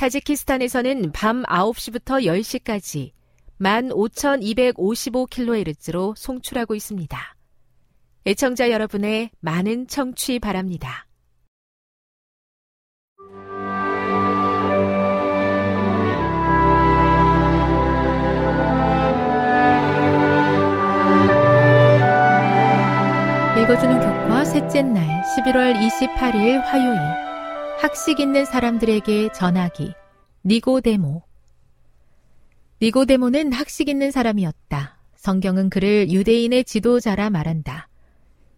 타지키스탄에서는 밤 9시부터 10시까지 15,255kHz로 송출하고 있습니다. 애청자 여러분의 많은 청취 바랍니다. 읽어주는 교과 셋째 날 11월 28일 화요일 학식 있는 사람들에게 전하기 니고데모 니고데모는 학식 있는 사람이었다. 성경은 그를 유대인의 지도자라 말한다.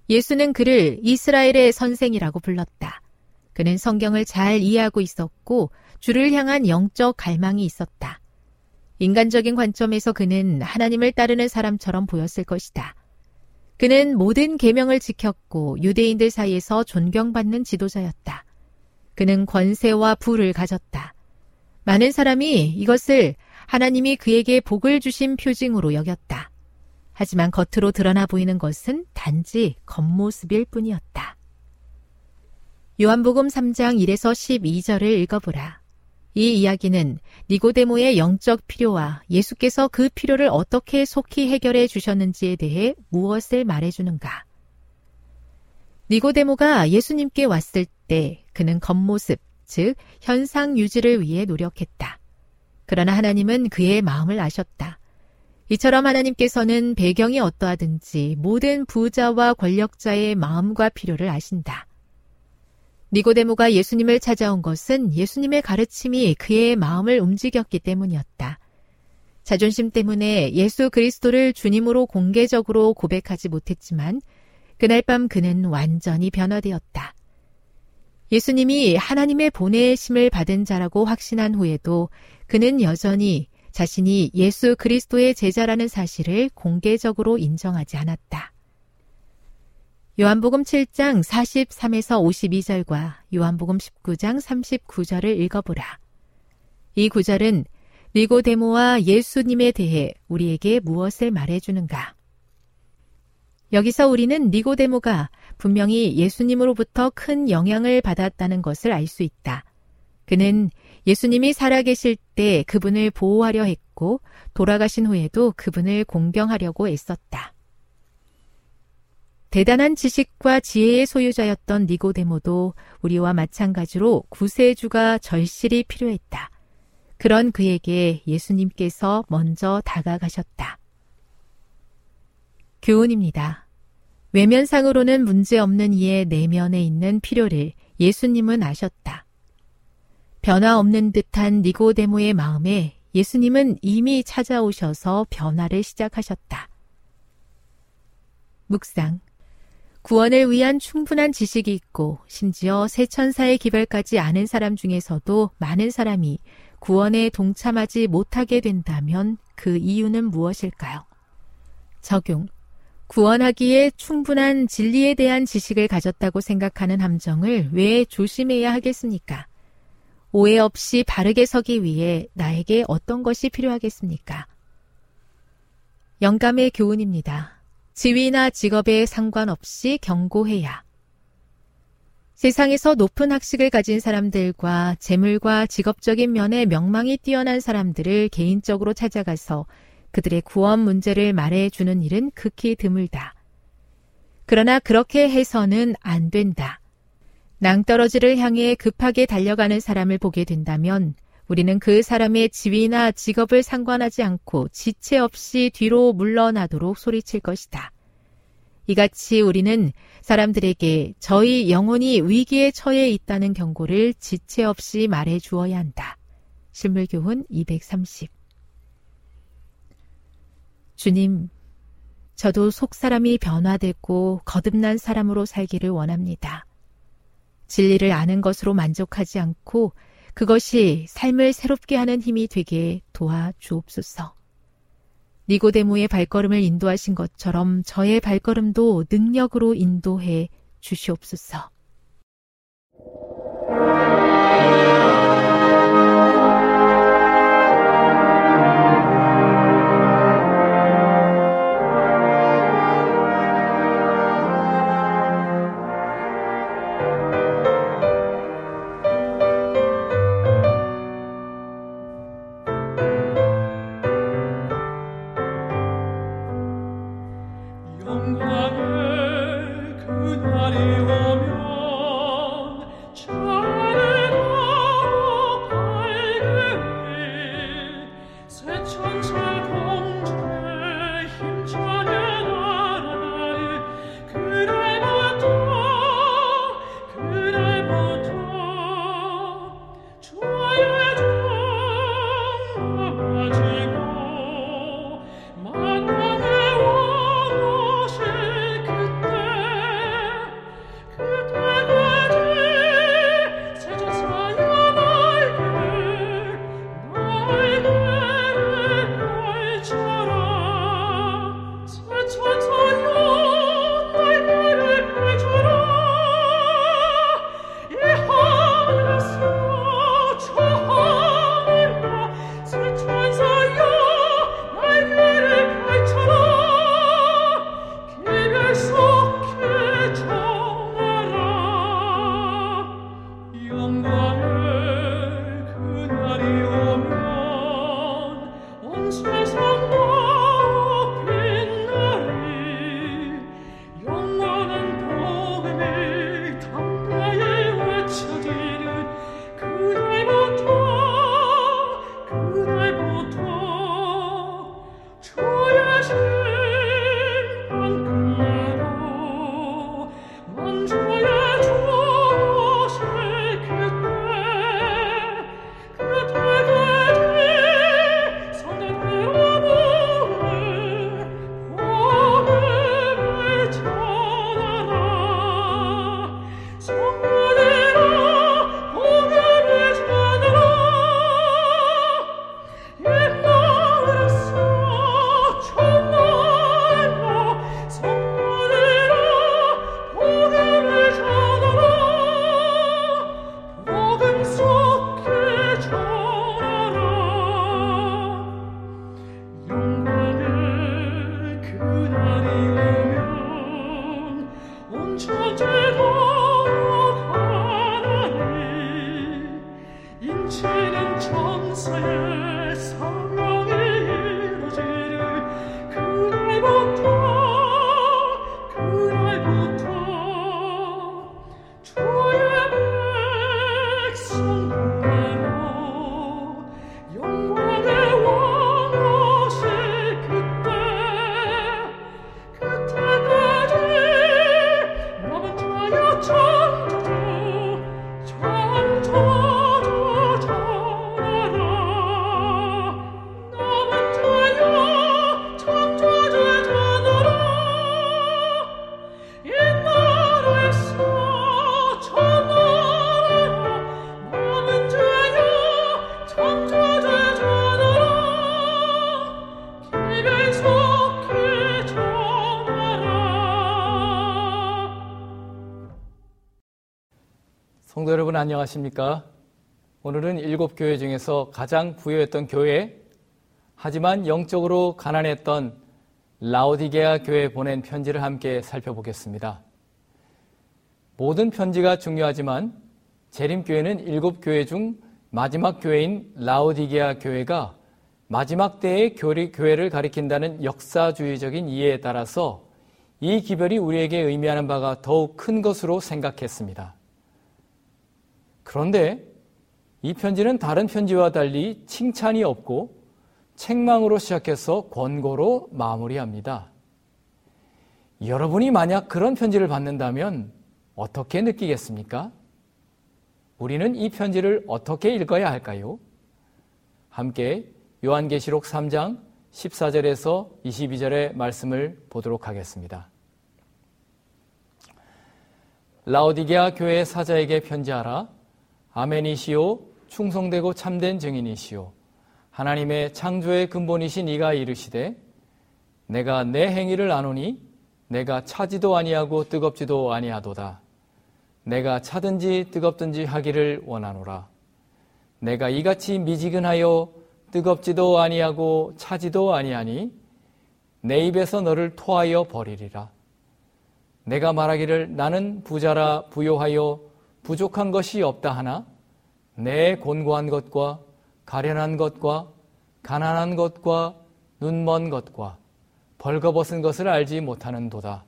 예수는 그를 이스라엘의 선생이라고 불렀다. 그는 성경을 잘 이해하고 있었고 주를 향한 영적 갈망이 있었다. 인간적인 관점에서 그는 하나님을 따르는 사람처럼 보였을 것이다. 그는 모든 계명을 지켰고 유대인들 사이에서 존경받는 지도자였다. 그는 권세와 부를 가졌다. 많은 사람이 이것을 하나님이 그에게 복을 주신 표징으로 여겼다. 하지만 겉으로 드러나 보이는 것은 단지 겉모습일 뿐이었다. 요한복음 3장 1에서 12절을 읽어보라. 이 이야기는 니고데모의 영적 필요와 예수께서 그 필요를 어떻게 속히 해결해 주셨는지에 대해 무엇을 말해주는가. 니고데모가 예수님께 왔을 때 그는 겉모습, 즉 현상 유지를 위해 노력했다. 그러나 하나님은 그의 마음을 아셨다. 이처럼 하나님께서는 배경이 어떠하든지 모든 부자와 권력자의 마음과 필요를 아신다. 니고데모가 예수님을 찾아온 것은 예수님의 가르침이 그의 마음을 움직였기 때문이었다. 자존심 때문에 예수 그리스도를 주님으로 공개적으로 고백하지 못했지만 그날 밤 그는 완전히 변화되었다. 예수님이 하나님의 보내심을 받은 자라고 확신한 후에도 그는 여전히 자신이 예수 그리스도의 제자라는 사실을 공개적으로 인정하지 않았다. 요한복음 7장 43에서 52절과 요한복음 19장 39절을 읽어보라. 이 구절은 니고데모와 예수님에 대해 우리에게 무엇을 말해주는가? 여기서 우리는 니고데모가 분명히 예수님으로부터 큰 영향을 받았다는 것을 알 수 있다. 그는 예수님이 살아계실 때 그분을 보호하려 했고 돌아가신 후에도 그분을 공경하려고 애썼다. 대단한 지식과 지혜의 소유자였던 니고데모도 우리와 마찬가지로 구세주가 절실히 필요했다. 그런 그에게 예수님께서 먼저 다가가셨다. 교훈입니다. 외면상으로는 문제없는 이의 내면에 있는 필요를 예수님은 아셨다. 변화 없는 듯한 니고데모의 마음에 예수님은 이미 찾아오셔서 변화를 시작하셨다. 묵상. 구원을 위한 충분한 지식이 있고 심지어 새 천사의 기별까지 아는 사람 중에서도 많은 사람이 구원에 동참하지 못하게 된다면 그 이유는 무엇일까요? 적용. 구원하기에 충분한 진리에 대한 지식을 가졌다고 생각하는 함정을 왜 조심해야 하겠습니까? 오해 없이 바르게 서기 위해 나에게 어떤 것이 필요하겠습니까? 영감의 교훈입니다. 지위나 직업에 상관없이 경고해야. 세상에서 높은 학식을 가진 사람들과 재물과 직업적인 면에 명망이 뛰어난 사람들을 개인적으로 찾아가서 그들의 구원 문제를 말해 주는 일은 극히 드물다. 그러나 그렇게 해서는 안 된다. 낭떠러지를 향해 급하게 달려가는 사람을 보게 된다면 우리는 그 사람의 지위나 직업을 상관하지 않고 지체 없이 뒤로 물러나도록 소리칠 것이다. 이같이 우리는 사람들에게 저희 영혼이 위기에 처해 있다는 경고를 지체 없이 말해 주어야 한다. 실물교훈 230 주님, 저도 속 사람이 변화되고 거듭난 사람으로 살기를 원합니다. 진리를 아는 것으로 만족하지 않고 그것이 삶을 새롭게 하는 힘이 되게 도와 주옵소서. 니고데모의 발걸음을 인도하신 것처럼 저의 발걸음도 능력으로 인도해 주시옵소서. 여러분 안녕하십니까? 오늘은 일곱 교회 중에서 가장 부유했던 교회, 하지만 영적으로 가난했던 라오디게아 교회에 보낸 편지를 함께 살펴보겠습니다. 모든 편지가 중요하지만 재림교회는 일곱 교회 중 마지막 교회인 라오디게아 교회가 마지막 때의 교회를 가리킨다는 역사주의적인 이해에 따라서 이 기별이 우리에게 의미하는 바가 더욱 큰 것으로 생각했습니다. 그런데 이 편지는 다른 편지와 달리 칭찬이 없고 책망으로 시작해서 권고로 마무리합니다. 여러분이 만약 그런 편지를 받는다면 어떻게 느끼겠습니까? 우리는 이 편지를 어떻게 읽어야 할까요? 함께 요한계시록 3장 14절에서 22절의 말씀을 보도록 하겠습니다. 라오디게아 교회 사자에게 편지하라. 아멘이시오 충성되고 참된 증인이시오. 하나님의 창조의 근본이신 이가 이르시되 내가 내 행위를 아노니 내가 차지도 아니하고 뜨겁지도 아니하도다. 내가 차든지 뜨겁든지 하기를 원하노라. 내가 이같이 미지근하여 뜨겁지도 아니하고 차지도 아니하니 내 입에서 너를 토하여 버리리라. 내가 말하기를 나는 부자라 부요하여 부족한 것이 없다 하나 내 곤고한 것과 가련한 것과 가난한 것과 눈먼 것과 벌거벗은 것을 알지 못하는도다.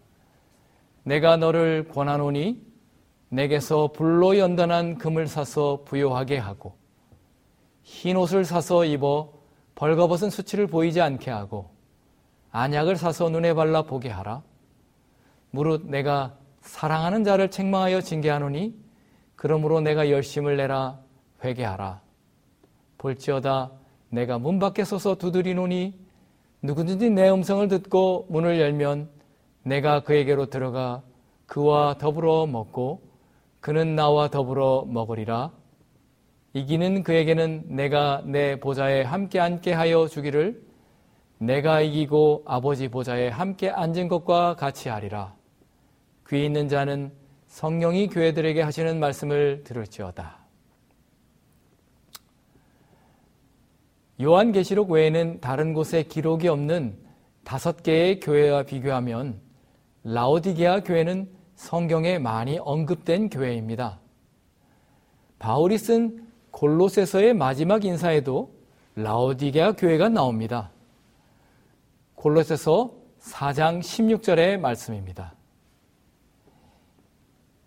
내가 너를 권하노니 내게서 불로 연단한 금을 사서 부요하게 하고 흰 옷을 사서 입어 벌거벗은 수치를 보이지 않게 하고 안약을 사서 눈에 발라 보게 하라. 무릇 내가 사랑하는 자를 책망하여 징계하노니 그러므로 내가 열심을 내라 회개하라. 볼지어다 내가 문 밖에 서서 두드리노니 누구든지 내 음성을 듣고 문을 열면 내가 그에게로 들어가 그와 더불어 먹고 그는 나와 더불어 먹으리라. 이기는 그에게는 내가 내 보좌에 함께 앉게 하여 주기를 내가 이기고 아버지 보좌에 함께 앉은 것과 같이 하리라. 귀 있는 자는 성령이 교회들에게 하시는 말씀을 들을지어다. 요한계시록 외에는 다른 곳에 기록이 없는 다섯 개의 교회와 비교하면 라오디게아 교회는 성경에 많이 언급된 교회입니다. 바울이 쓴 골로새서의 마지막 인사에도 라오디게아 교회가 나옵니다. 골로새서 4장 16절의 말씀입니다.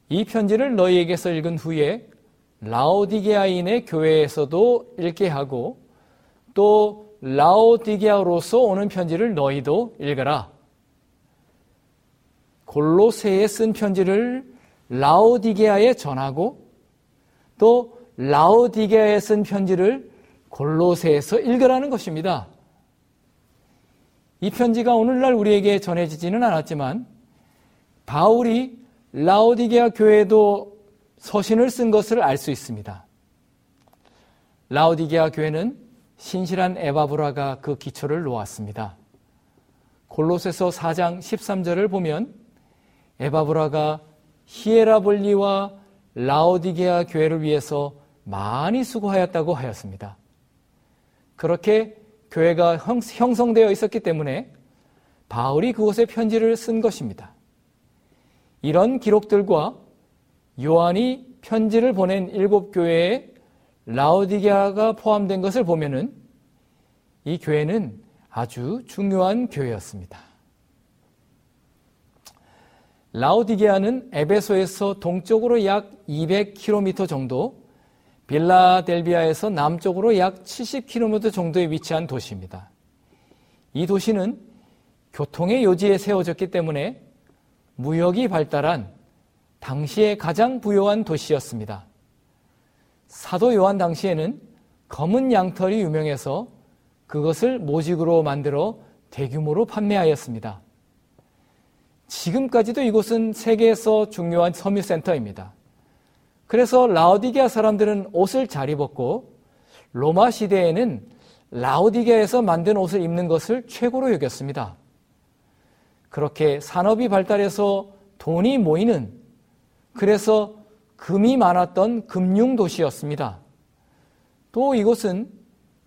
이 편지를 너희에게서 읽은 후에 라오디게아인의 교회에서도 읽게 하고 또 라오디게아로서 오는 편지를 너희도 읽어라. 골로새에 쓴 편지를 라오디게아에 전하고 또 라오디게아에 쓴 편지를 골로새에서 읽으라는 것입니다. 이 편지가 오늘날 우리에게 전해지지는 않았지만 바울이 라오디게아 교회도 서신을 쓴 것을 알 수 있습니다. 라오디게아 교회는 신실한 에바브라가 그 기초를 놓았습니다. 골로새서 4장 13절을 보면 에바브라가 히에라볼리와 라오디게아 교회를 위해서 많이 수고하였다고 하였습니다. 그렇게 교회가 형성되어 있었기 때문에 바울이 그곳에 편지를 쓴 것입니다. 이런 기록들과 요한이 편지를 보낸 일곱 교회에 라오디게아가 포함된 것을 보면은 이 교회는 아주 중요한 교회였습니다. 라오디게아는 에베소에서 동쪽으로 약 200km 정도, 빌라델비아에서 남쪽으로 약 70km 정도에 위치한 도시입니다. 이 도시는 교통의 요지에 세워졌기 때문에 무역이 발달한 당시에 가장 부유한 도시였습니다. 사도 요한 당시에는 검은 양털이 유명해서 그것을 모직으로 만들어 대규모로 판매하였습니다. 지금까지도 이곳은 세계에서 중요한 섬유센터입니다. 그래서 라오디게아 사람들은 옷을 잘 입었고 로마 시대에는 라오디게아에서 만든 옷을 입는 것을 최고로 여겼습니다. 그렇게 산업이 발달해서 돈이 모이는 그래서 금이 많았던 금융 도시였습니다. 또 이곳은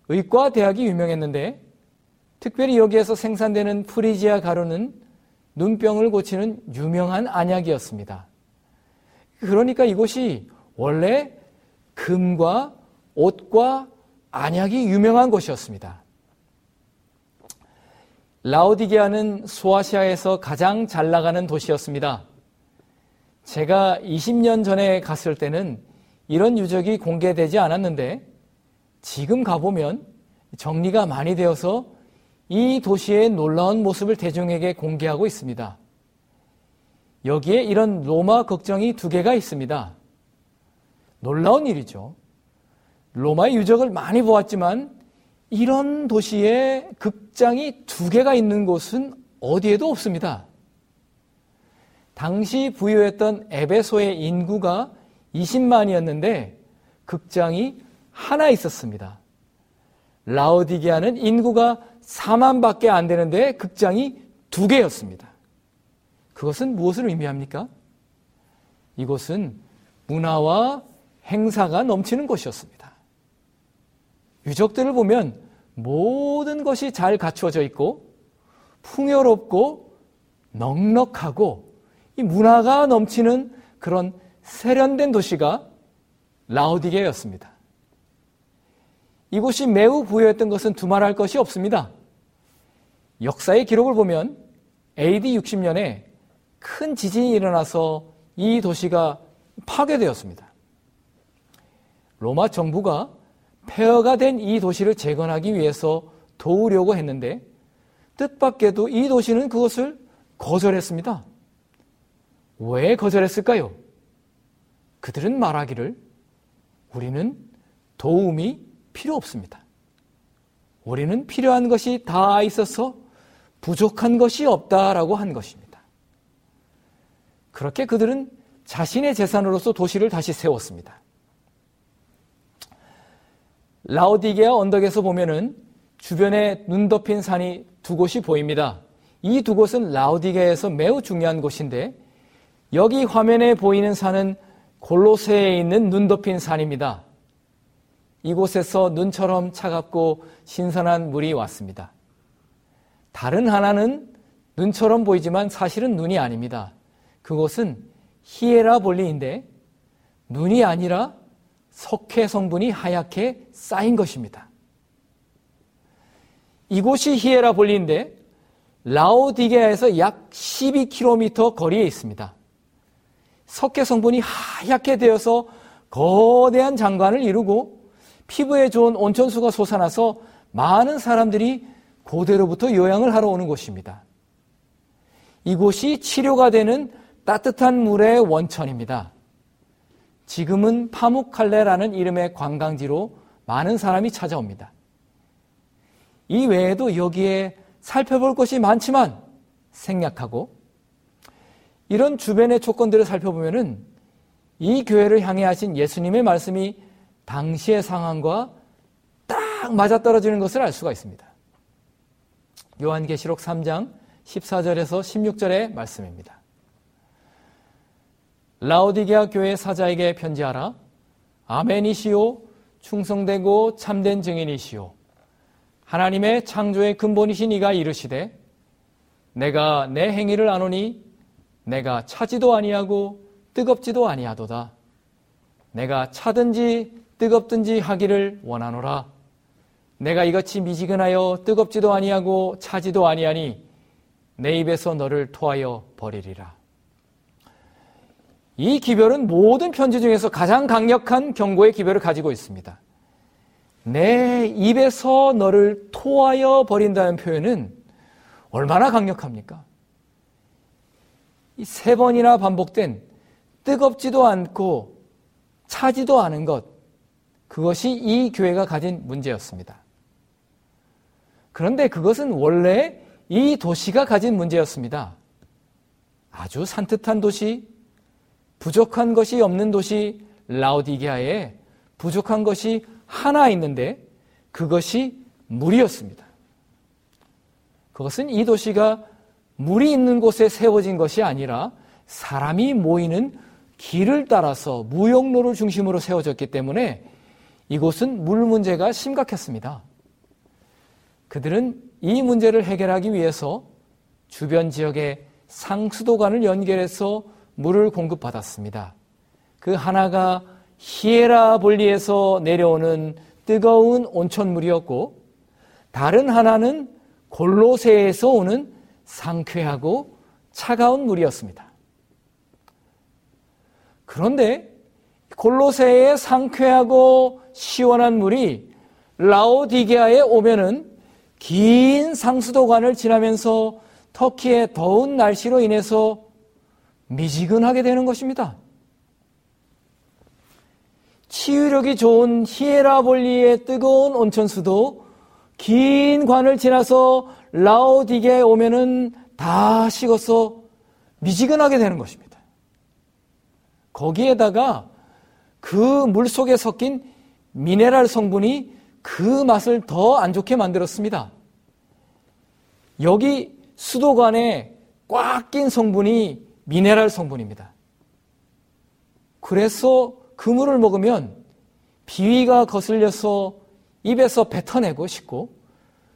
의과 대학이 유명했는데 특별히 여기에서 생산되는 프리지아 가루는 눈병을 고치는 유명한 안약이었습니다. 그러니까 이곳이 원래 금과 옷과 안약이 유명한 곳이었습니다. 라오디게아는 소아시아에서 가장 잘 나가는 도시였습니다. 제가 20년 전에 갔을 때는 이런 유적이 공개되지 않았는데 지금 가보면 정리가 많이 되어서 이 도시의 놀라운 모습을 대중에게 공개하고 있습니다. 여기에 이런 로마 걱정이 두 개가 있습니다. 놀라운 일이죠. 로마의 유적을 많이 보았지만 이런 도시에 극장이 두 개가 있는 곳은 어디에도 없습니다. 당시 부유했던 에베소의 인구가 20만이었는데 극장이 하나 있었습니다. 라오디게아는 인구가 4만밖에 안 되는데 극장이 두 개였습니다. 그것은 무엇을 의미합니까? 이곳은 문화와 행사가 넘치는 곳이었습니다. 유적들을 보면 모든 것이 잘 갖추어져 있고 풍요롭고 넉넉하고 이 문화가 넘치는 그런 세련된 도시가 라오디게였습니다. 이곳이 매우 부유했던 것은 두말할 것이 없습니다. 역사의 기록을 보면 AD 60년에 큰 지진이 일어나서 이 도시가 파괴되었습니다. 로마 정부가 폐허가 된 이 도시를 재건하기 위해서 도우려고 했는데 뜻밖에도 이 도시는 그것을 거절했습니다. 왜 거절했을까요? 그들은 말하기를 우리는 도움이 필요 없습니다. 우리는 필요한 것이 다 있어서 부족한 것이 없다라고 한 것입니다. 그렇게 그들은 자신의 재산으로서 도시를 다시 세웠습니다. 라오디게아 언덕에서 보면은 주변에 눈 덮인 산이 두 곳이 보입니다. 이 두 곳은 라오디게아에서 매우 중요한 곳인데 여기 화면에 보이는 산은 골로새에 있는 눈 덮인 산입니다. 이곳에서 눈처럼 차갑고 신선한 물이 왔습니다. 다른 하나는 눈처럼 보이지만 사실은 눈이 아닙니다. 그곳은 히에라 볼리인데 눈이 아니라 석회 성분이 하얗게 쌓인 것입니다. 이곳이 히에라 볼리인데 라오디게아에서 약 12km 거리에 있습니다. 석회 성분이 하얗게 되어서 거대한 장관을 이루고 피부에 좋은 온천수가 솟아나서 많은 사람들이 고대로부터 요양을 하러 오는 곳입니다. 이곳이 치료가 되는 따뜻한 물의 원천입니다. 지금은 파묵칼레라는 이름의 관광지로 많은 사람이 찾아옵니다. 이 외에도 여기에 살펴볼 것이 많지만 생략하고 이런 주변의 조건들을 살펴보면은 이 교회를 향해 하신 예수님의 말씀이 당시의 상황과 딱 맞아떨어지는 것을 알 수가 있습니다. 요한계시록 3장 14절에서 16절의 말씀입니다. 라오디게아 교회 사자에게 편지하라. 아멘이시오. 충성되고 참된 증인이시오. 하나님의 창조의 근본이신 이가 이르시되 내가 내 행위를 아노니 내가 차지도 아니하고 뜨겁지도 아니하도다. 내가 차든지 뜨겁든지 하기를 원하노라. 내가 이같이 미지근하여 뜨겁지도 아니하고 차지도 아니하니 내 입에서 너를 토하여 버리리라. 이 기별은 모든 편지 중에서 가장 강력한 경고의 기별을 가지고 있습니다. 내 입에서 너를 토하여 버린다는 표현은 얼마나 강력합니까? 세 번이나 반복된 뜨겁지도 않고 차지도 않은 것, 그것이 이 교회가 가진 문제였습니다. 그런데 그것은 원래 이 도시가 가진 문제였습니다. 아주 산뜻한 도시, 부족한 것이 없는 도시 라오디게아에 부족한 것이 하나 있는데 그것이 물이었습니다. 그것은 이 도시가 물이 있는 곳에 세워진 것이 아니라 사람이 모이는 길을 따라서 무역로를 중심으로 세워졌기 때문에 이곳은 물 문제가 심각했습니다. 그들은 이 문제를 해결하기 위해서 주변 지역의 상수도관을 연결해서 물을 공급받았습니다. 그 하나가 히에라볼리에서 내려오는 뜨거운 온천물이었고 다른 하나는 골로새에서 오는 상쾌하고 차가운 물이었습니다. 그런데 골로새의 상쾌하고 시원한 물이 라오디게아에 오면은 긴 상수도관을 지나면서 터키의 더운 날씨로 인해서 미지근하게 되는 것입니다. 치유력이 좋은 히에라볼리의 뜨거운 온천수도 긴 관을 지나서 라오디게에 오면은 다 식어서 미지근하게 되는 것입니다. 거기에다가 그 물 속에 섞인 미네랄 성분이 그 맛을 더 안 좋게 만들었습니다. 여기 수도관에 꽉 낀 성분이 미네랄 성분입니다. 그래서 그 물을 먹으면 비위가 거슬려서 입에서 뱉어내고 싶고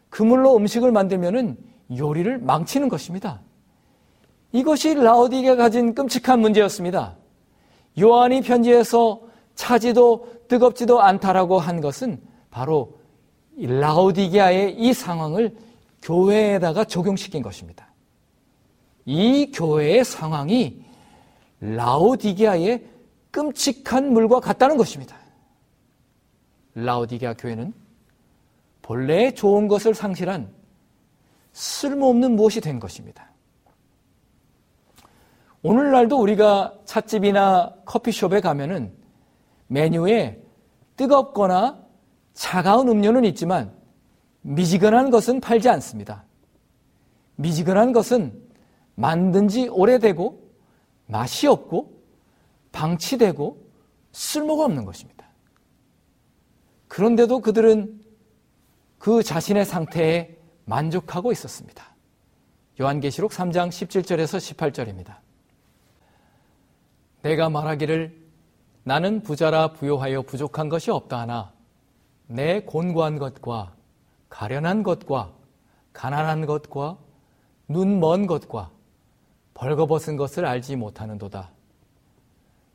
그 물로 음식을 만들면 요리를 망치는 것입니다. 이것이 라오디가 가진 끔찍한 문제였습니다. 요한이 편지에서 차지도 뜨겁지도 않다라고 한 것은 바로 라오디게아의 이 상황을 교회에다가 적용시킨 것입니다. 이 교회의 상황이 라오디게아의 끔찍한 물과 같다는 것입니다. 라오디게아 교회는 본래 좋은 것을 상실한 쓸모없는 무엇이 된 것입니다. 오늘날도 우리가 찻집이나 커피숍에 가면은 메뉴에 뜨겁거나 차가운 음료는 있지만 미지근한 것은 팔지 않습니다. 미지근한 것은 만든 지 오래되고 맛이 없고 방치되고 쓸모가 없는 것입니다. 그런데도 그들은 그 자신의 상태에 만족하고 있었습니다. 요한계시록 3장 17절에서 18절입니다. 내가 말하기를 나는 부자라 부요하여 부족한 것이 없다 하나 내 곤고한 것과 가련한 것과 가난한 것과 눈 먼 것과 벌거벗은 것을 알지 못하는도다.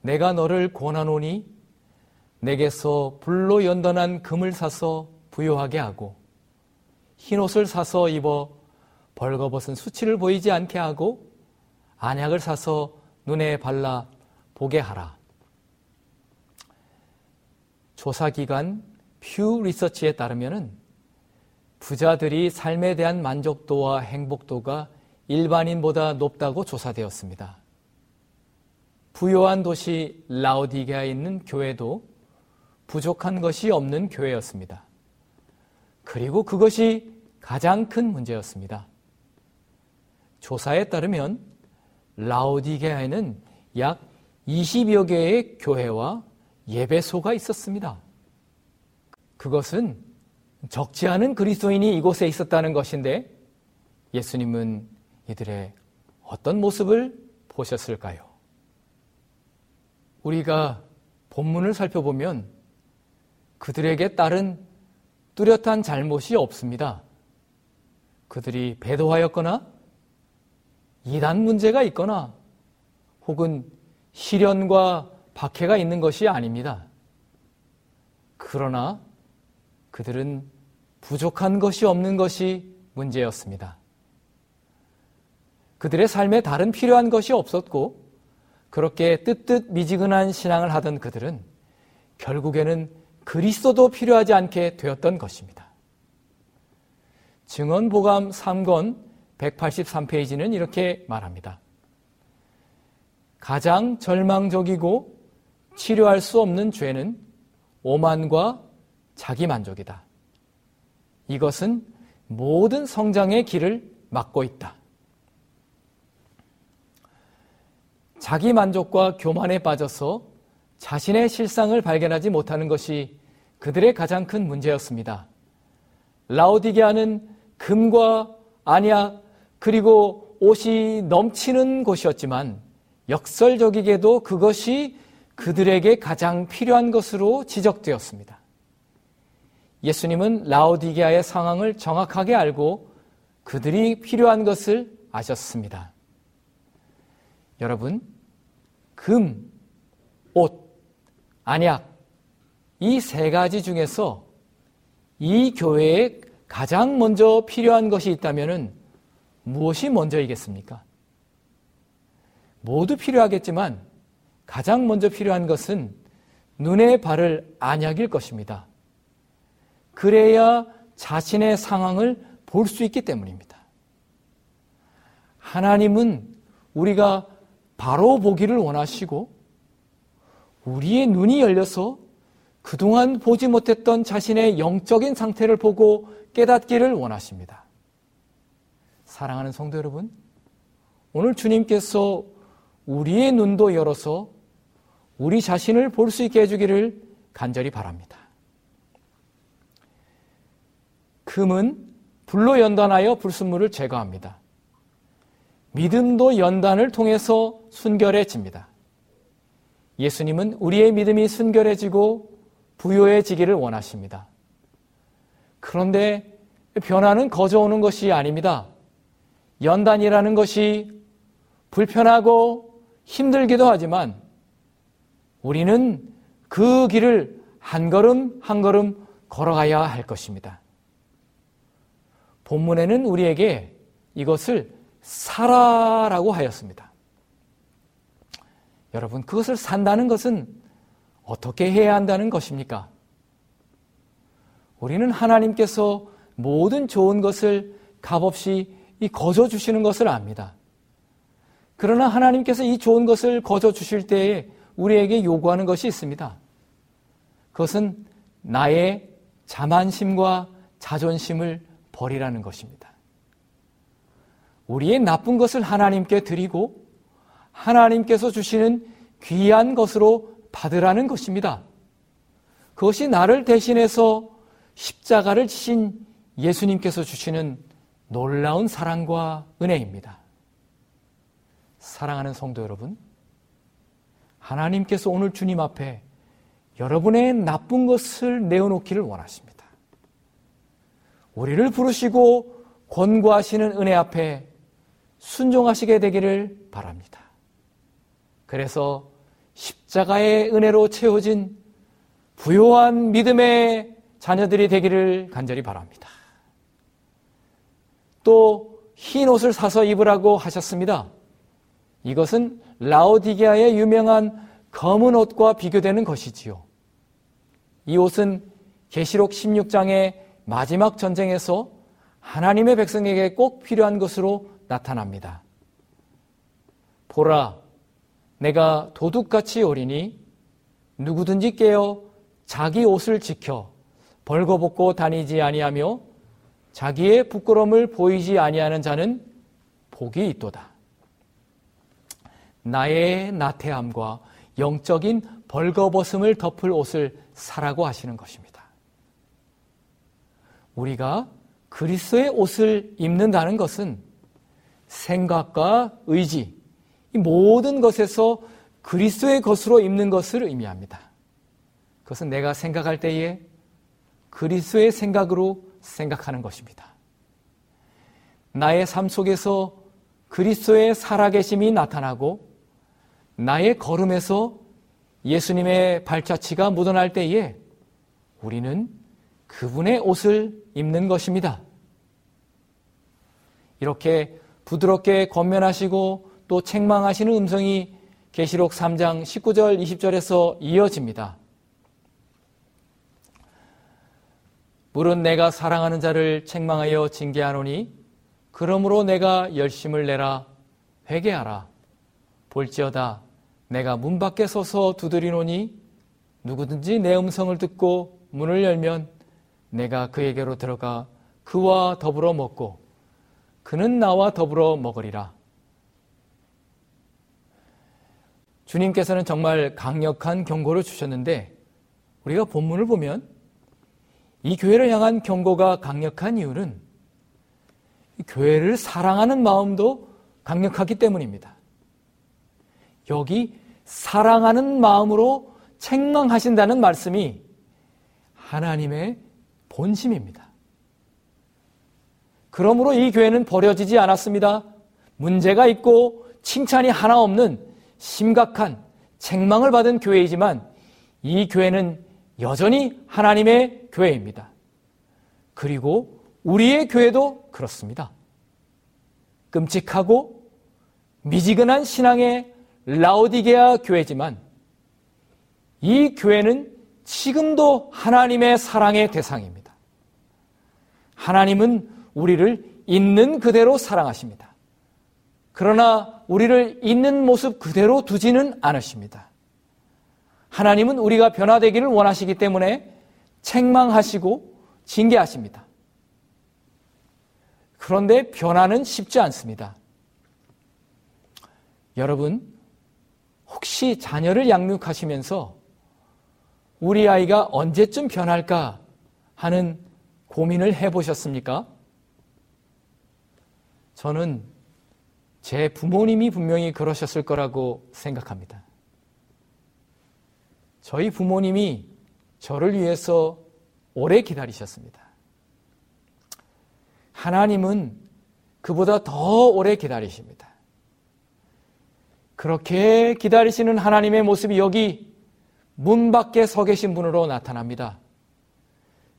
내가 너를 권하노니 내게서 불로 연단한 금을 사서 부요하게 하고 흰옷을 사서 입어 벌거벗은 수치를 보이지 않게 하고 안약을 사서 눈에 발라 보게 하라. 조사 기관 퓨 리서치에 따르면은 부자들이 삶에 대한 만족도와 행복도가 일반인보다 높다고 조사되었습니다. 부요한 도시 라우디게아에 있는 교회도 부족한 것이 없는 교회였습니다. 그리고 그것이 가장 큰 문제였습니다. 조사에 따르면 라우디게아에는 약 20여 개의 교회와 예배소가 있었습니다. 그것은 적지 않은 그리스도인이 이곳에 있었다는 것인데 예수님은 이들의 어떤 모습을 보셨을까요? 우리가 본문을 살펴보면 그들에게 따른 뚜렷한 잘못이 없습니다. 그들이 배도하였거나 이단 문제가 있거나 혹은 시련과 박해가 있는 것이 아닙니다. 그러나 그들은 부족한 것이 없는 것이 문제였습니다. 그들의 삶에 다른 필요한 것이 없었고 그렇게 뜨뜻 미지근한 신앙을 하던 그들은 결국에는 그리스도도 필요하지 않게 되었던 것입니다. 증언보감 3권 183페이지는 이렇게 말합니다. 가장 절망적이고 치료할 수 없는 죄는 오만과 자기 만족이다. 이것은 모든 성장의 길을 막고 있다. 자기 만족과 교만에 빠져서 자신의 실상을 발견하지 못하는 것이 그들의 가장 큰 문제였습니다. 라오디게아는 금과 안약 그리고 옷이 넘치는 곳이었지만 역설적이게도 그것이 그들에게 가장 필요한 것으로 지적되었습니다. 예수님은 라오디게아의 상황을 정확하게 알고 그들이 필요한 것을 아셨습니다. 여러분, 금, 옷, 안약, 이 세 가지 중에서 이 교회에 가장 먼저 필요한 것이 있다면 무엇이 먼저이겠습니까? 모두 필요하겠지만 가장 먼저 필요한 것은 눈에 바를 안약일 것입니다. 그래야 자신의 상황을 볼 수 있기 때문입니다. 하나님은 우리가 바로 보기를 원하시고 우리의 눈이 열려서 그동안 보지 못했던 자신의 영적인 상태를 보고 깨닫기를 원하십니다. 사랑하는 성도 여러분, 오늘 주님께서 우리의 눈도 열어서 우리 자신을 볼 수 있게 해주기를 간절히 바랍니다. 금은 불로 연단하여 불순물을 제거합니다. 믿음도 연단을 통해서 순결해집니다. 예수님은 우리의 믿음이 순결해지고 부요해지기를 원하십니다. 그런데 변화는 거저 오는 것이 아닙니다. 연단이라는 것이 불편하고 힘들기도 하지만 우리는 그 길을 한 걸음 한 걸음 걸어가야 할 것입니다. 본문에는 우리에게 이것을 살아라고 하였습니다. 여러분, 그것을 산다는 것은 어떻게 해야 한다는 것입니까? 우리는 하나님께서 모든 좋은 것을 값없이 거저 주시는 것을 압니다. 그러나 하나님께서 이 좋은 것을 거저 주실 때에 우리에게 요구하는 것이 있습니다. 그것은 나의 자만심과 자존심을 버리라는 것입니다. 우리의 나쁜 것을 하나님께 드리고 하나님께서 주시는 귀한 것으로 받으라는 것입니다. 그것이 나를 대신해서 십자가를 지신 예수님께서 주시는 놀라운 사랑과 은혜입니다. 사랑하는 성도 여러분, 하나님께서 오늘 주님 앞에 여러분의 나쁜 것을 내어놓기를 원하십니다. 우리를 부르시고 권고하시는 은혜 앞에 순종하시게 되기를 바랍니다. 그래서 십자가의 은혜로 채워진 부요한 믿음의 자녀들이 되기를 간절히 바랍니다. 또 흰 옷을 사서 입으라고 하셨습니다. 이것은 라오디게아의 유명한 검은 옷과 비교되는 것이지요. 이 옷은 계시록 16장의 마지막 전쟁에서 하나님의 백성에게 꼭 필요한 것으로 나타납니다. 보라, 내가 도둑같이 오리니 누구든지 깨어 자기 옷을 지켜 벌거벗고 다니지 아니하며 자기의 부끄러움을 보이지 아니하는 자는 복이 있도다. 나의 나태함과 영적인 벌거벗음을 덮을 옷을 사라고 하시는 것입니다. 우리가 그리스도의 옷을 입는다는 것은 생각과 의지, 이 모든 것에서 그리스도의 것으로 입는 것을 의미합니다. 그것은 내가 생각할 때에 그리스도의 생각으로 생각하는 것입니다. 나의 삶 속에서 그리스도의 살아계심이 나타나고 나의 걸음에서 예수님의 발자취가 묻어날 때에 우리는 그분의 옷을 입는 것입니다. 이렇게 부드럽게 권면하시고 또 책망하시는 음성이 계시록 3장 19절 20절에서 이어집니다. 물은 내가 사랑하는 자를 책망하여 징계하노니 그러므로 내가 열심을 내라 회개하라 볼지어다 내가 문 밖에 서서 두드리노니 누구든지 내 음성을 듣고 문을 열면 내가 그에게로 들어가 그와 더불어 먹고 그는 나와 더불어 먹으리라. 주님께서는 정말 강력한 경고를 주셨는데 우리가 본문을 보면 이 교회를 향한 경고가 강력한 이유는 교회를 사랑하는 마음도 강력하기 때문입니다. 여기 사랑하는 마음으로 책망하신다는 말씀이 하나님의 본심입니다. 그러므로 이 교회는 버려지지 않았습니다. 문제가 있고 칭찬이 하나 없는 심각한 책망을 받은 교회이지만 이 교회는 여전히 하나님의 교회입니다. 그리고 우리의 교회도 그렇습니다. 끔찍하고 미지근한 신앙의 라오디게아 교회지만 이 교회는 지금도 하나님의 사랑의 대상입니다. 하나님은 우리를 있는 그대로 사랑하십니다. 그러나 우리를 있는 모습 그대로 두지는 않으십니다. 하나님은 우리가 변화되기를 원하시기 때문에 책망하시고 징계하십니다. 그런데 변화는 쉽지 않습니다. 여러분, 혹시 자녀를 양육하시면서 우리 아이가 언제쯤 변할까 하는 고민을 해보셨습니까? 저는 제 부모님이 분명히 그러셨을 거라고 생각합니다. 저희 부모님이 저를 위해서 오래 기다리셨습니다. 하나님은 그보다 더 오래 기다리십니다. 그렇게 기다리시는 하나님의 모습이 여기 문 밖에 서 계신 분으로 나타납니다.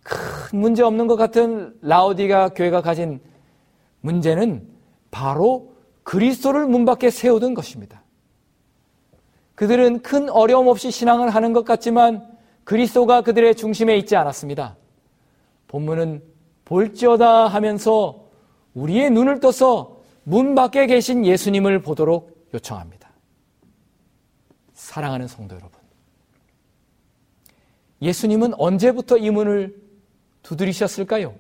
큰 문제 없는 것 같은 라우디가 교회가 가진 문제는 바로 그리스도를 문 밖에 세우던 것입니다. 그들은 큰 어려움 없이 신앙을 하는 것 같지만 그리스도가 그들의 중심에 있지 않았습니다. 본문은 볼지어다 하면서 우리의 눈을 떠서 문 밖에 계신 예수님을 보도록 요청합니다. 사랑하는 성도 여러분. 예수님은 언제부터 이 문을 두드리셨을까요?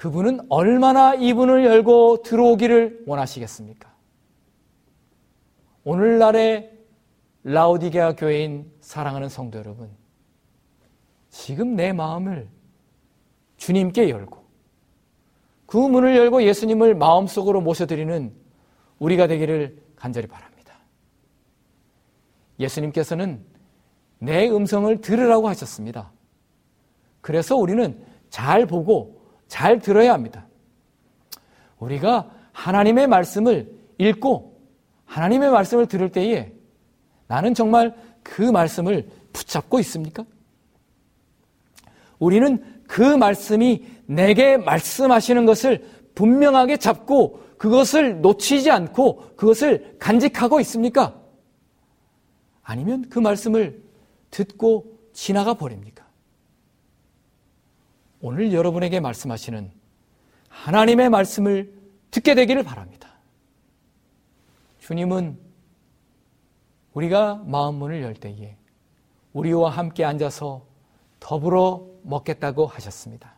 그분은 얼마나 이 문을 열고 들어오기를 원하시겠습니까? 오늘날의 라우디게아 교회인 사랑하는 성도 여러분, 지금 내 마음을 주님께 열고 그 문을 열고 예수님을 마음속으로 모셔드리는 우리가 되기를 간절히 바랍니다. 예수님께서는 내 음성을 들으라고 하셨습니다. 그래서 우리는 잘 보고 잘 들어야 합니다. 우리가 하나님의 말씀을 읽고 하나님의 말씀을 들을 때에 나는 정말 그 말씀을 붙잡고 있습니까? 우리는 그 말씀이 내게 말씀하시는 것을 분명하게 잡고 그것을 놓치지 않고 그것을 간직하고 있습니까? 아니면 그 말씀을 듣고 지나가 버립니까? 오늘 여러분에게 말씀하시는 하나님의 말씀을 듣게 되기를 바랍니다. 주님은 우리가 마음 문을 열 때에 우리와 함께 앉아서 더불어 먹겠다고 하셨습니다.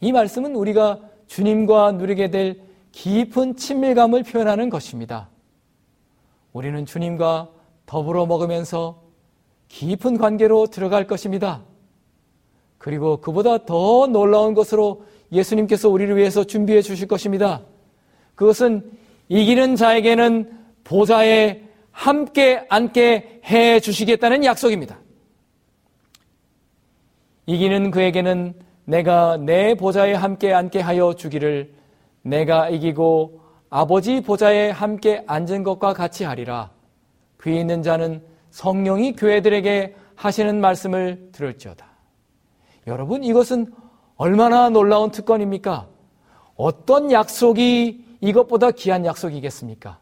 이 말씀은 우리가 주님과 누리게 될 깊은 친밀감을 표현하는 것입니다. 우리는 주님과 더불어 먹으면서 깊은 관계로 들어갈 것입니다. 그리고 그보다 더 놀라운 것으로 예수님께서 우리를 위해서 준비해 주실 것입니다. 그것은 이기는 자에게는 보좌에 함께 앉게 해 주시겠다는 약속입니다. 이기는 그에게는 내가 내 보좌에 함께 앉게 하여 주기를 내가 이기고 아버지 보좌에 함께 앉은 것과 같이 하리라. 귀 있는 자는 성령이 교회들에게 하시는 말씀을 들을지어다. 여러분, 이것은 얼마나 놀라운 특권입니까? 어떤 약속이 이것보다 귀한 약속이겠습니까?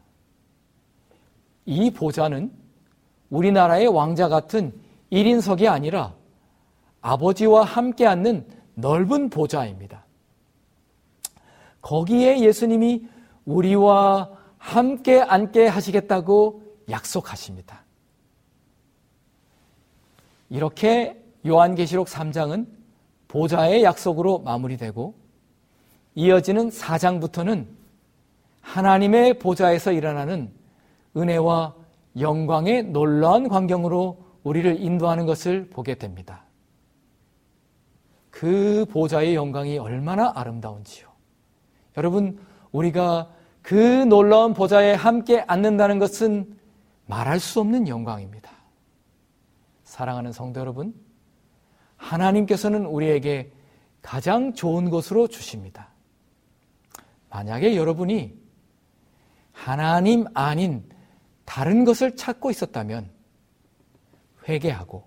이 보좌는 우리나라의 왕자 같은 1인석이 아니라 아버지와 함께 앉는 넓은 보좌입니다. 거기에 예수님이 우리와 함께 앉게 하시겠다고 약속하십니다. 이렇게 요한계시록 3장은 보좌의 약속으로 마무리되고 이어지는 4장부터는 하나님의 보좌에서 일어나는 은혜와 영광의 놀라운 광경으로 우리를 인도하는 것을 보게 됩니다. 그 보좌의 영광이 얼마나 아름다운지요. 여러분, 우리가 그 놀라운 보좌에 함께 앉는다는 것은 말할 수 없는 영광입니다. 사랑하는 성도 여러분, 하나님께서는 우리에게 가장 좋은 것으로 주십니다. 만약에 여러분이 하나님 아닌 다른 것을 찾고 있었다면 회개하고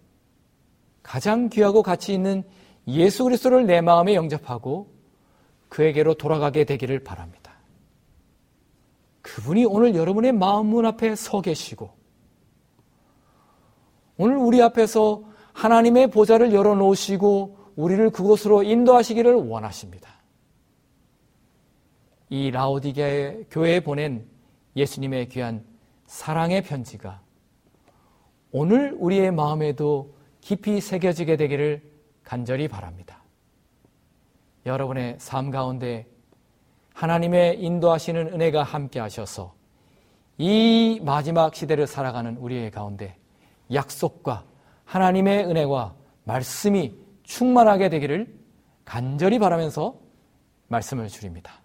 가장 귀하고 가치 있는 예수 그리스도를 내 마음에 영접하고 그에게로 돌아가게 되기를 바랍니다. 그분이 오늘 여러분의 마음 문 앞에 서 계시고 오늘 우리 앞에서 하나님의 보좌를 열어놓으시고 우리를 그곳으로 인도하시기를 원하십니다. 이 라오디게 교회에 보낸 예수님의 귀한 사랑의 편지가 오늘 우리의 마음에도 깊이 새겨지게 되기를 간절히 바랍니다. 여러분의 삶 가운데 하나님의 인도하시는 은혜가 함께 하셔서 이 마지막 시대를 살아가는 우리의 가운데 약속과 하나님의 은혜와 말씀이 충만하게 되기를 간절히 바라면서 말씀을 드립니다.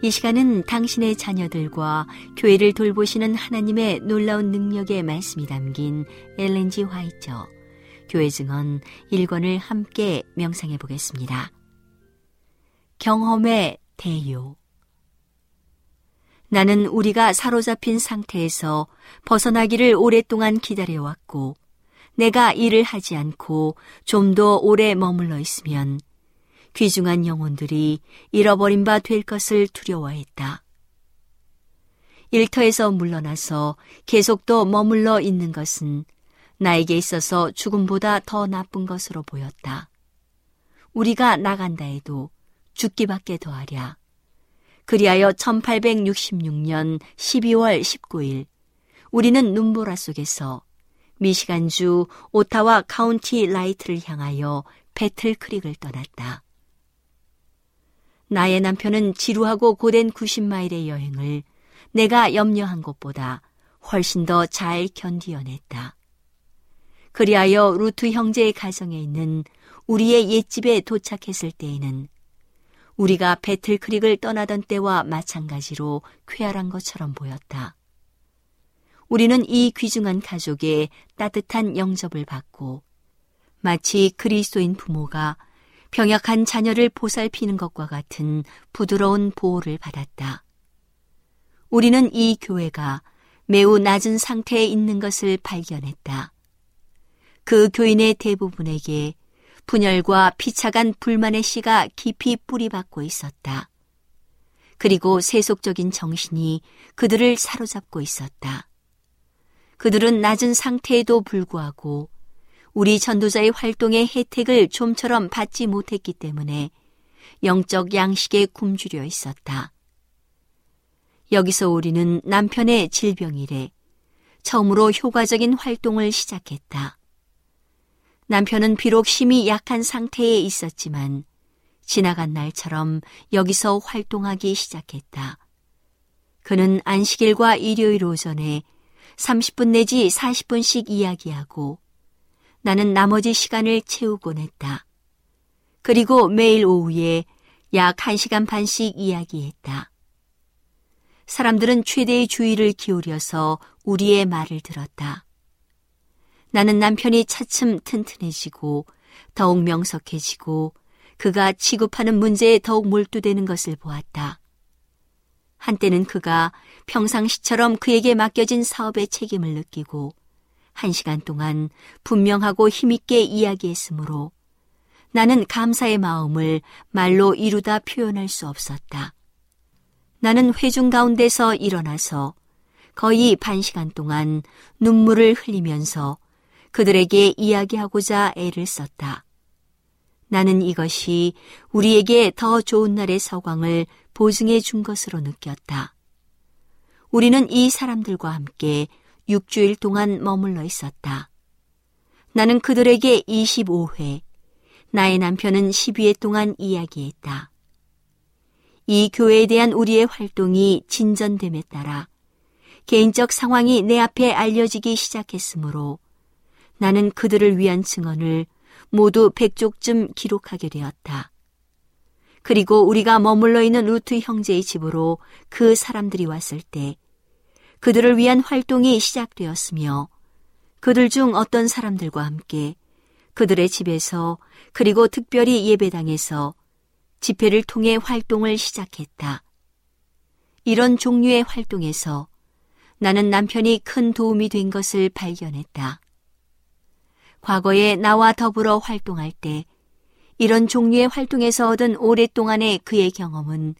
이 시간은 당신의 자녀들과 교회를 돌보시는 하나님의 놀라운 능력의 말씀이 담긴 엘렌지 화이처 교회 증언 1권을 함께 명상해 보겠습니다. 경험의 대요 나는 우리가 사로잡힌 상태에서 벗어나기를 오랫동안 기다려왔고 내가 일을 하지 않고 좀 더 오래 머물러 있으면 귀중한 영혼들이 잃어버린 바 될 것을 두려워했다. 일터에서 물러나서 계속 또 머물러 있는 것은 나에게 있어서 죽음보다 더 나쁜 것으로 보였다. 우리가 나간다 해도 죽기밖에 더하랴. 그리하여 1866년 12월 19일 우리는 눈보라 속에서 미시간주 오타와 카운티 라이트를 향하여 배틀 크릭을 떠났다. 나의 남편은 지루하고 고된 90마일의 여행을 내가 염려한 것보다 훨씬 더 잘 견디어냈다. 그리하여 루트 형제의 가정에 있는 우리의 옛집에 도착했을 때에는 우리가 배틀 크릭을 떠나던 때와 마찬가지로 쾌활한 것처럼 보였다. 우리는 이 귀중한 가족의 따뜻한 영접을 받고 마치 그리스도인 부모가 병약한 자녀를 보살피는 것과 같은 부드러운 보호를 받았다. 우리는 이 교회가 매우 낮은 상태에 있는 것을 발견했다. 그 교인의 대부분에게 분열과 피차간 불만의 씨가 깊이 뿌리박고 있었다. 그리고 세속적인 정신이 그들을 사로잡고 있었다. 그들은 낮은 상태에도 불구하고 우리 전도자의 활동의 혜택을 좀처럼 받지 못했기 때문에 영적 양식에 굶주려 있었다. 여기서 우리는 남편의 질병 이래 처음으로 효과적인 활동을 시작했다. 남편은 비록 심히 약한 상태에 있었지만 지나간 날처럼 여기서 활동하기 시작했다. 그는 안식일과 일요일 오전에 30분 내지 40분씩 이야기하고 나는 나머지 시간을 채우곤 했다. 그리고 매일 오후에 약 1시간 반씩 이야기했다. 사람들은 최대의 주의를 기울여서 우리의 말을 들었다. 나는 남편이 차츰 튼튼해지고 더욱 명석해지고 그가 취급하는 문제에 더욱 몰두되는 것을 보았다. 한때는 그가 평상시처럼 그에게 맡겨진 사업의 책임을 느끼고 한 시간 동안 분명하고 힘있게 이야기했으므로 나는 감사의 마음을 말로 이루다 표현할 수 없었다. 나는 회중 가운데서 일어나서 거의 반 시간 동안 눈물을 흘리면서 그들에게 이야기하고자 애를 썼다. 나는 이것이 우리에게 더 좋은 날의 서광을 보증해 준 것으로 느꼈다. 우리는 이 사람들과 함께 6주일 동안 머물러 있었다. 나는 그들에게 25회, 나의 남편은 12회 동안 이야기했다. 이 교회에 대한 우리의 활동이 진전됨에 따라 개인적 상황이 내 앞에 알려지기 시작했으므로 나는 그들을 위한 증언을 모두 백족쯤 기록하게 되었다. 그리고 우리가 머물러 있는 루트 형제의 집으로 그 사람들이 왔을 때 그들을 위한 활동이 시작되었으며 그들 중 어떤 사람들과 함께 그들의 집에서 그리고 특별히 예배당에서 집회를 통해 활동을 시작했다. 이런 종류의 활동에서 나는 남편이 큰 도움이 된 것을 발견했다. 과거에 나와 더불어 활동할 때 이런 종류의 활동에서 얻은 오랫동안의 그의 경험은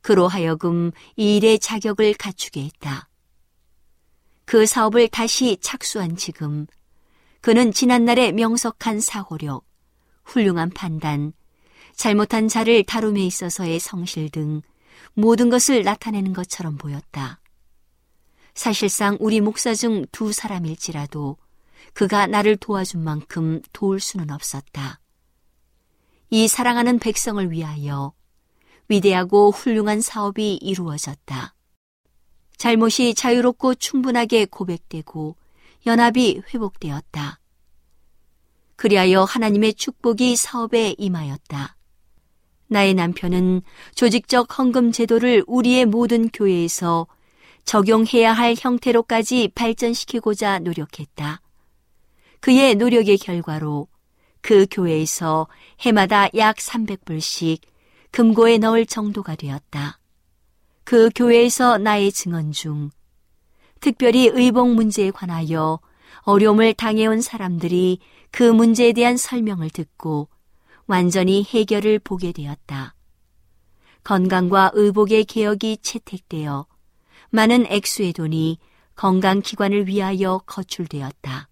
그로 하여금 이 일의 자격을 갖추게 했다. 그 사업을 다시 착수한 지금 그는 지난날의 명석한 사고력, 훌륭한 판단, 잘못한 자를 다룸에 있어서의 성실 등 모든 것을 나타내는 것처럼 보였다. 사실상 우리 목사 중 두 사람일지라도 그가 나를 도와준 만큼 도울 수는 없었다. 이 사랑하는 백성을 위하여 위대하고 훌륭한 사업이 이루어졌다. 잘못이 자유롭고 충분하게 고백되고 연합이 회복되었다. 그리하여 하나님의 축복이 사업에 임하였다. 나의 남편은 조직적 헌금 제도를 우리의 모든 교회에서 적용해야 할 형태로까지 발전시키고자 노력했다. 그의 노력의 결과로 그 교회에서 해마다 약 300불씩 금고에 넣을 정도가 되었다. 그 교회에서 나의 증언 중 특별히 의복 문제에 관하여 어려움을 당해온 사람들이 그 문제에 대한 설명을 듣고 완전히 해결을 보게 되었다. 건강과 의복의 개혁이 채택되어 많은 액수의 돈이 건강기관을 위하여 거출되었다.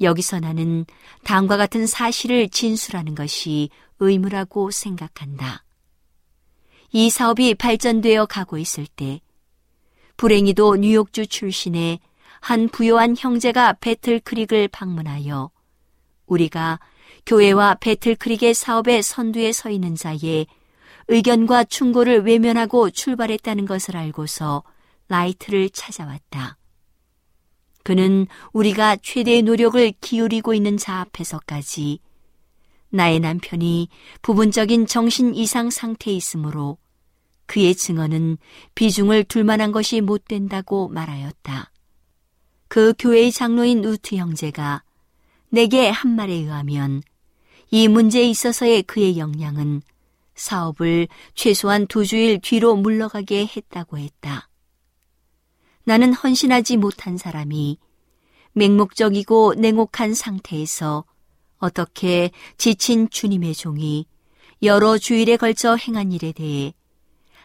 여기서 나는 다음과 같은 사실을 진술하는 것이 의무라고 생각한다. 이 사업이 발전되어 가고 있을 때 불행히도 뉴욕주 출신의 한 부요한 형제가 배틀크릭을 방문하여 우리가 교회와 배틀크릭의 사업의 선두에 서 있는 자의 의견과 충고를 외면하고 출발했다는 것을 알고서 라이트를 찾아왔다. 그는 우리가 최대의 노력을 기울이고 있는 자 앞에서까지 나의 남편이 부분적인 정신 이상 상태에 있으므로 그의 증언은 비중을 둘 만한 것이 못 된다고 말하였다. 그 교회의 장로인 우트 형제가 내게 한 말에 의하면 이 문제에 있어서의 그의 역량은 사업을 최소한 두 주일 뒤로 물러가게 했다고 했다. 나는 헌신하지 못한 사람이 맹목적이고 냉혹한 상태에서 어떻게 지친 주님의 종이 여러 주일에 걸쳐 행한 일에 대해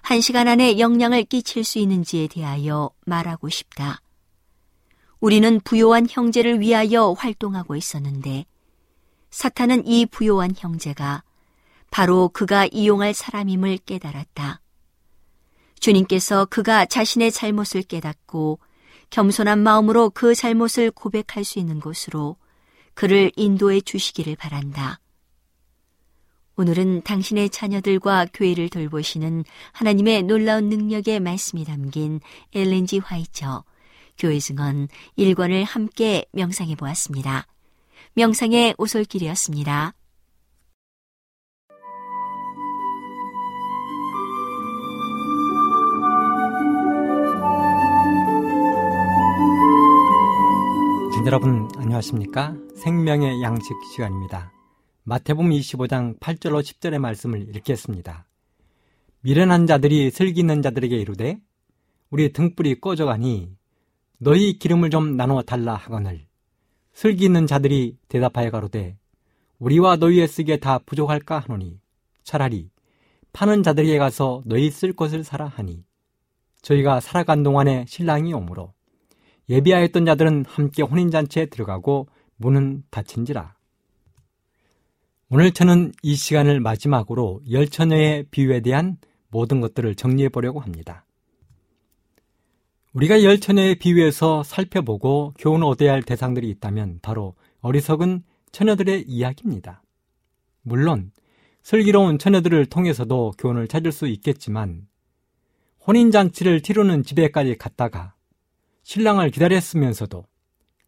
한 시간 안에 영향을 끼칠 수 있는지에 대하여 말하고 싶다. 우리는 부요한 형제를 위하여 활동하고 있었는데 사탄은 이 부요한 형제가 바로 그가 이용할 사람임을 깨달았다. 주님께서 그가 자신의 잘못을 깨닫고 겸손한 마음으로 그 잘못을 고백할 수 있는 곳으로 그를 인도해 주시기를 바란다. 오늘은 당신의 자녀들과 교회를 돌보시는 하나님의 놀라운 능력의 말씀이 담긴 엘렌지 화이처 교회 증언 1권을 함께 명상해 보았습니다. 명상의 오솔길이었습니다. 여러분 안녕하십니까? 생명의 양식 시간입니다. 마태복음 25장 8절로 10절의 말씀을 읽겠습니다. 미련한 자들이 슬기 있는 자들에게 이르되 우리 등불이 꺼져가니 너희 기름을 좀 나누어 달라 하거늘 슬기 있는 자들이 대답하여 가로되 우리와 너희의 쓰기에 다 부족할까 하노니 차라리 파는 자들에게 가서 너희 쓸 것을 사라 하니 저희가 살아간 동안에 신랑이 오므로 예비하였던 자들은 함께 혼인잔치에 들어가고 문은 닫힌지라. 오늘 저는 이 시간을 마지막으로 열처녀의 비유에 대한 모든 것들을 정리해 보려고 합니다. 우리가 열처녀의 비유에서 살펴보고 교훈 얻어야 할 대상들이 있다면 바로 어리석은 처녀들의 이야기입니다. 물론 슬기로운 처녀들을 통해서도 교훈을 찾을 수 있겠지만 혼인잔치를 치르는 집에까지 갔다가 신랑을 기다렸으면서도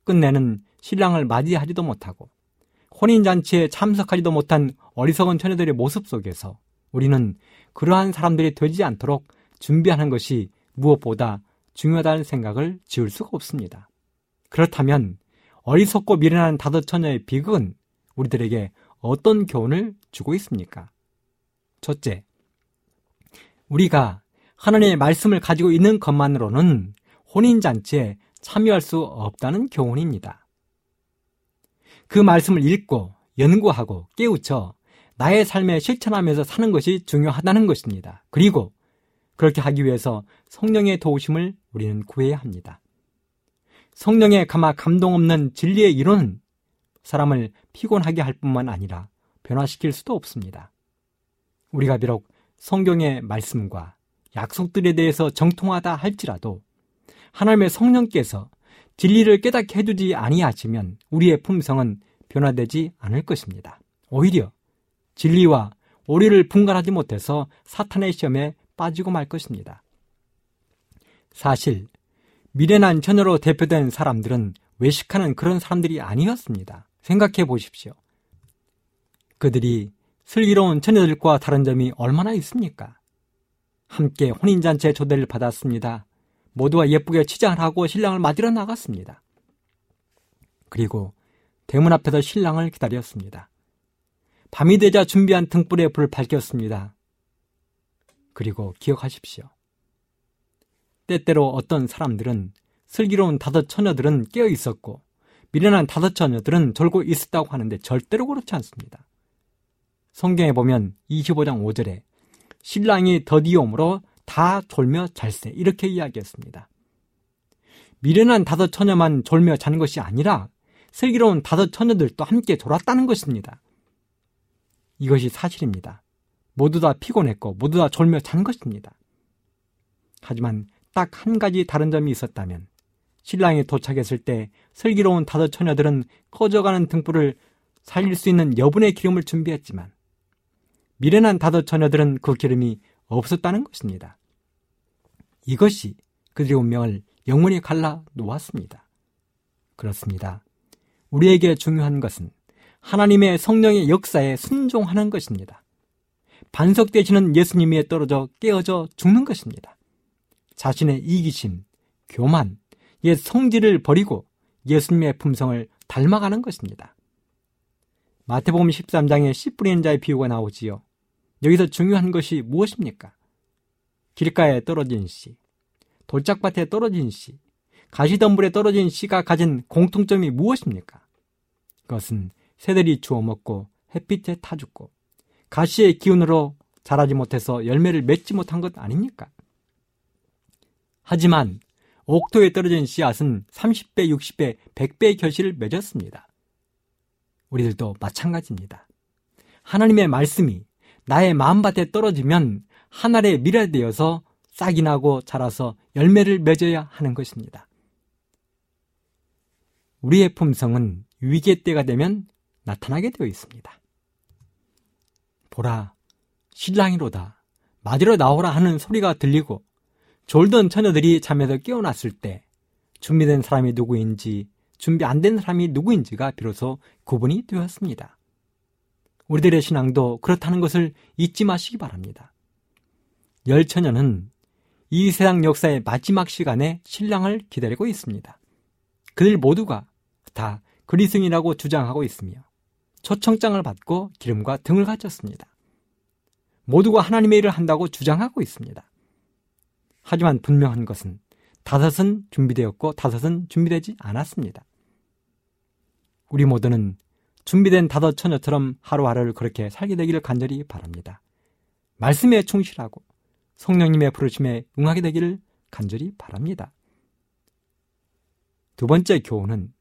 끝내는 신랑을 맞이하지도 못하고 혼인잔치에 참석하지도 못한 어리석은 처녀들의 모습 속에서 우리는 그러한 사람들이 되지 않도록 준비하는 것이 무엇보다 중요하다는 생각을 지울 수가 없습니다. 그렇다면 어리석고 미련한 다섯 처녀의 비극은 우리들에게 어떤 교훈을 주고 있습니까? 첫째, 우리가 하나님의 말씀을 가지고 있는 것만으로는 혼인잔치에 참여할 수 없다는 교훈입니다. 그 말씀을 읽고 연구하고 깨우쳐 나의 삶에 실천하면서 사는 것이 중요하다는 것입니다. 그리고 그렇게 하기 위해서 성령의 도우심을 우리는 구해야 합니다. 성령의 가마 감동 없는 진리의 이론은 사람을 피곤하게 할 뿐만 아니라 변화시킬 수도 없습니다. 우리가 비록 성경의 말씀과 약속들에 대해서 정통하다 할지라도 하나님의 성령께서 진리를 깨닫게 해주지 아니하시면 우리의 품성은 변화되지 않을 것입니다. 오히려 진리와 오리를 분간하지 못해서 사탄의 시험에 빠지고 말 것입니다. 사실 미련한 처녀로 대표된 사람들은 외식하는 그런 사람들이 아니었습니다. 생각해 보십시오. 그들이 슬기로운 처녀들과 다른 점이 얼마나 있습니까? 함께 혼인잔치에 초대를 받았습니다. 모두가 예쁘게 치장을 하고 신랑을 맞으러 나갔습니다. 그리고 대문 앞에서 신랑을 기다렸습니다. 밤이 되자 준비한 등불에 불을 밝혔습니다. 그리고 기억하십시오. 때때로 어떤 사람들은 슬기로운 다섯 처녀들은 깨어 있었고 미련한 다섯 처녀들은 졸고 있었다고 하는데 절대로 그렇지 않습니다. 성경에 보면 25장 5절에 신랑이 더디옴으로 다 졸며 잘세 이렇게 이야기했습니다. 미련한 다섯 처녀만 졸며 자는 것이 아니라 슬기로운 다섯 처녀들도 함께 졸았다는 것입니다. 이것이 사실입니다. 모두 다 피곤했고 모두 다 졸며 잔 것입니다. 하지만 딱 한 가지 다른 점이 있었다면 신랑이 도착했을 때 슬기로운 다섯 처녀들은 꺼져가는 등불을 살릴 수 있는 여분의 기름을 준비했지만 미련한 다섯 처녀들은 그 기름이 없었다는 것입니다. 이것이 그들의 운명을 영원히 갈라 놓았습니다. 그렇습니다. 우리에게 중요한 것은 하나님의 성령의 역사에 순종하는 것입니다. 반석 되시는 예수님 위에 떨어져 깨어져 죽는 것입니다. 자신의 이기심, 교만, 옛 성질을 버리고 예수님의 품성을 닮아가는 것입니다. 마태복음 13장에 씨 뿌리는 자의 비유가 나오지요. 여기서 중요한 것이 무엇입니까? 길가에 떨어진 씨, 돌짝밭에 떨어진 씨, 가시덤불에 떨어진 씨가 가진 공통점이 무엇입니까? 그것은 새들이 주워 먹고 햇빛에 타 죽고 가시의 기운으로 자라지 못해서 열매를 맺지 못한 것 아닙니까? 하지만 옥토에 떨어진 씨앗은 30배, 60배, 100배의 결실을 맺었습니다. 우리들도 마찬가지입니다. 하나님의 말씀이 나의 마음밭에 떨어지면 하늘에 미래되어서 싹이 나고 자라서 열매를 맺어야 하는 것입니다. 우리의 품성은 위기의 때가 되면 나타나게 되어 있습니다. 보라, 신랑이로다. 맞으러 나오라 하는 소리가 들리고 졸던 처녀들이 잠에서 깨어났을 때 준비된 사람이 누구인지 준비 안 된 사람이 누구인지가 비로소 구분이 되었습니다. 우리들의 신앙도 그렇다는 것을 잊지 마시기 바랍니다. 열 처녀는 이 세상 역사의 마지막 시간에 신랑을 기다리고 있습니다. 그들 모두가 다 그리스인이라고 주장하고 있으며 초청장을 받고 기름과 등을 갖췄습니다. 모두가 하나님의 일을 한다고 주장하고 있습니다. 하지만 분명한 것은 다섯은 준비되었고 다섯은 준비되지 않았습니다. 우리 모두는 준비된 다섯 처녀처럼 하루하루를 그렇게 살게 되기를 간절히 바랍니다. 말씀에 충실하고 성령님의 부르심에 응하게 되기를 간절히 바랍니다. 두 번째 교훈은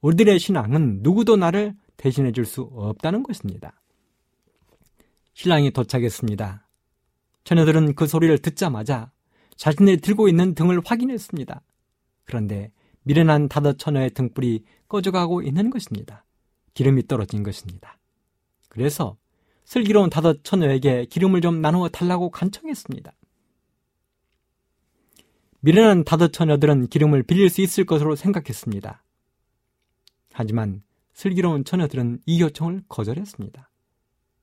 우리들의 신앙은 누구도 나를 대신해 줄 수 없다는 것입니다. 신랑이 도착했습니다. 처녀들은 그 소리를 듣자마자 자신들이 들고 있는 등을 확인했습니다. 그런데 미련한 다섯 처녀의 등불이 꺼져가고 있는 것입니다. 기름이 떨어진 것입니다. 그래서 슬기로운 다섯 처녀에게 기름을 좀 나누어 달라고 간청했습니다. 미련한 다섯 처녀들은 기름을 빌릴 수 있을 것으로 생각했습니다. 하지만 슬기로운 처녀들은 이 요청을 거절했습니다.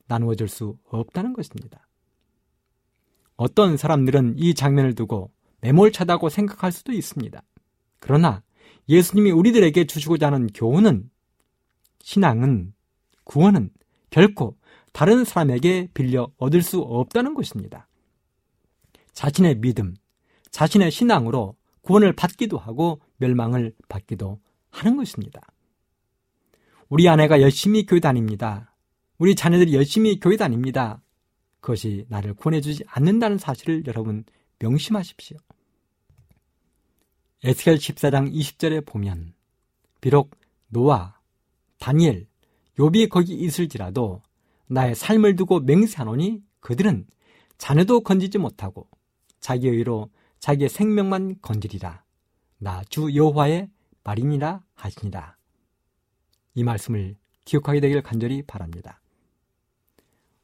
나누어 줄수 없다는 것입니다. 어떤 사람들은 이 장면을 두고 매몰차다고 생각할 수도 있습니다. 그러나 예수님이 우리들에게 주시고자 하는 교훈은 신앙은 구원은 결코 다른 사람에게 빌려 얻을 수 없다는 것입니다. 자신의 믿음, 자신의 신앙으로 구원을 받기도 하고 멸망을 받기도 하는 것입니다. 우리 아내가 열심히 교회 다닙니다. 우리 자녀들이 열심히 교회 다닙니다. 그것이 나를 구원해주지 않는다는 사실을 여러분 명심하십시오. 에스겔 14장 20절에 보면 비록 노아, 다니엘, 욥이 거기 있을지라도 나의 삶을 두고 맹세하노니 그들은 자녀도 건지지 못하고 자기 의로 자기의 생명만 건지리라. 나 주 여호와의 말이니라 하시니라. 이 말씀을 기억하게 되길 간절히 바랍니다.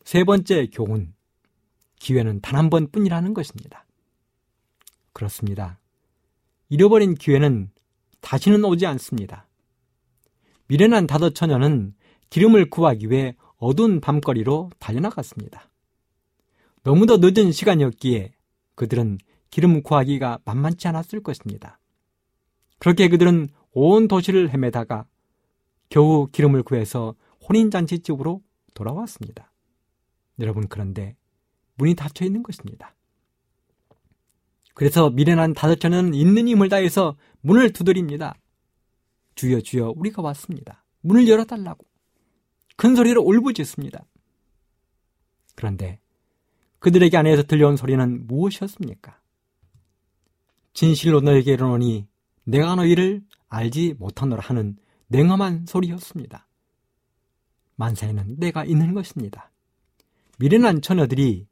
세 번째 교훈. 기회는 단 한 번뿐이라는 것입니다. 그렇습니다. 잃어버린 기회는 다시는 오지 않습니다. 미련한 다섯 처녀는 기름을 구하기 위해 어두운 밤거리로 달려나갔습니다. 너무도 늦은 시간이었기에 그들은 기름 구하기가 만만치 않았을 것입니다. 그렇게 그들은 온 도시를 헤매다가 겨우 기름을 구해서 혼인잔치집으로 돌아왔습니다. 여러분, 그런데 문이 닫혀 있는 것입니다. 그래서 미련한 다섯처는 있는 힘을 다해서 문을 두드립니다. 주여 주여 우리가 왔습니다. 문을 열어달라고 큰 소리로 울부짖습니다. 그런데 그들에게 안에서 들려온 소리는 무엇이었습니까? 진실로 너에게 이르노니 내가 너희를 알지 못하노라 하는 냉엄한 소리였습니다. 만사에는 때가 있는 것입니다. 미련한 처녀들이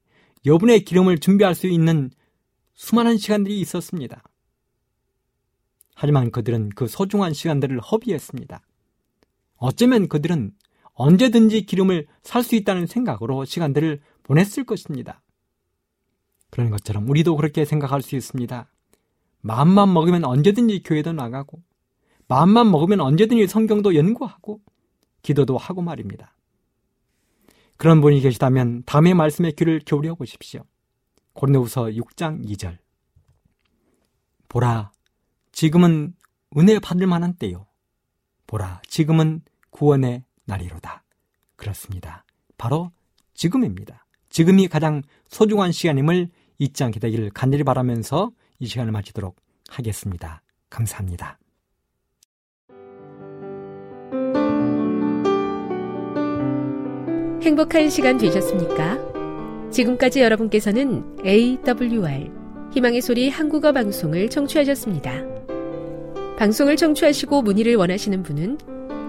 여분의 기름을 준비할 수 있는 수많은 시간들이 있었습니다. 하지만 그들은 그 소중한 시간들을 허비했습니다. 어쩌면 그들은 언제든지 기름을 살 수 있다는 생각으로 시간들을 보냈을 것입니다. 그런 것처럼 우리도 그렇게 생각할 수 있습니다. 마음만 먹으면 언제든지 교회도 나가고, 마음만 먹으면 언제든지 성경도 연구하고, 기도도 하고 말입니다. 그런 분이 계시다면 다음의 말씀에 귀를 기울여 보십시오. 고린도후서 6장 2절. 보라, 지금은 은혜 받을 만한 때요. 보라, 지금은 구원의 날이로다. 그렇습니다. 바로 지금입니다. 지금이 가장 소중한 시간임을 잊지 않게 되기를 간절히 바라면서 이 시간을 마치도록 하겠습니다. 감사합니다. 행복한 시간 되셨습니까? 지금까지 여러분께서는 AWR 희망의 소리 한국어 방송을 청취하셨습니다. 방송을 청취하시고 문의를 원하시는 분은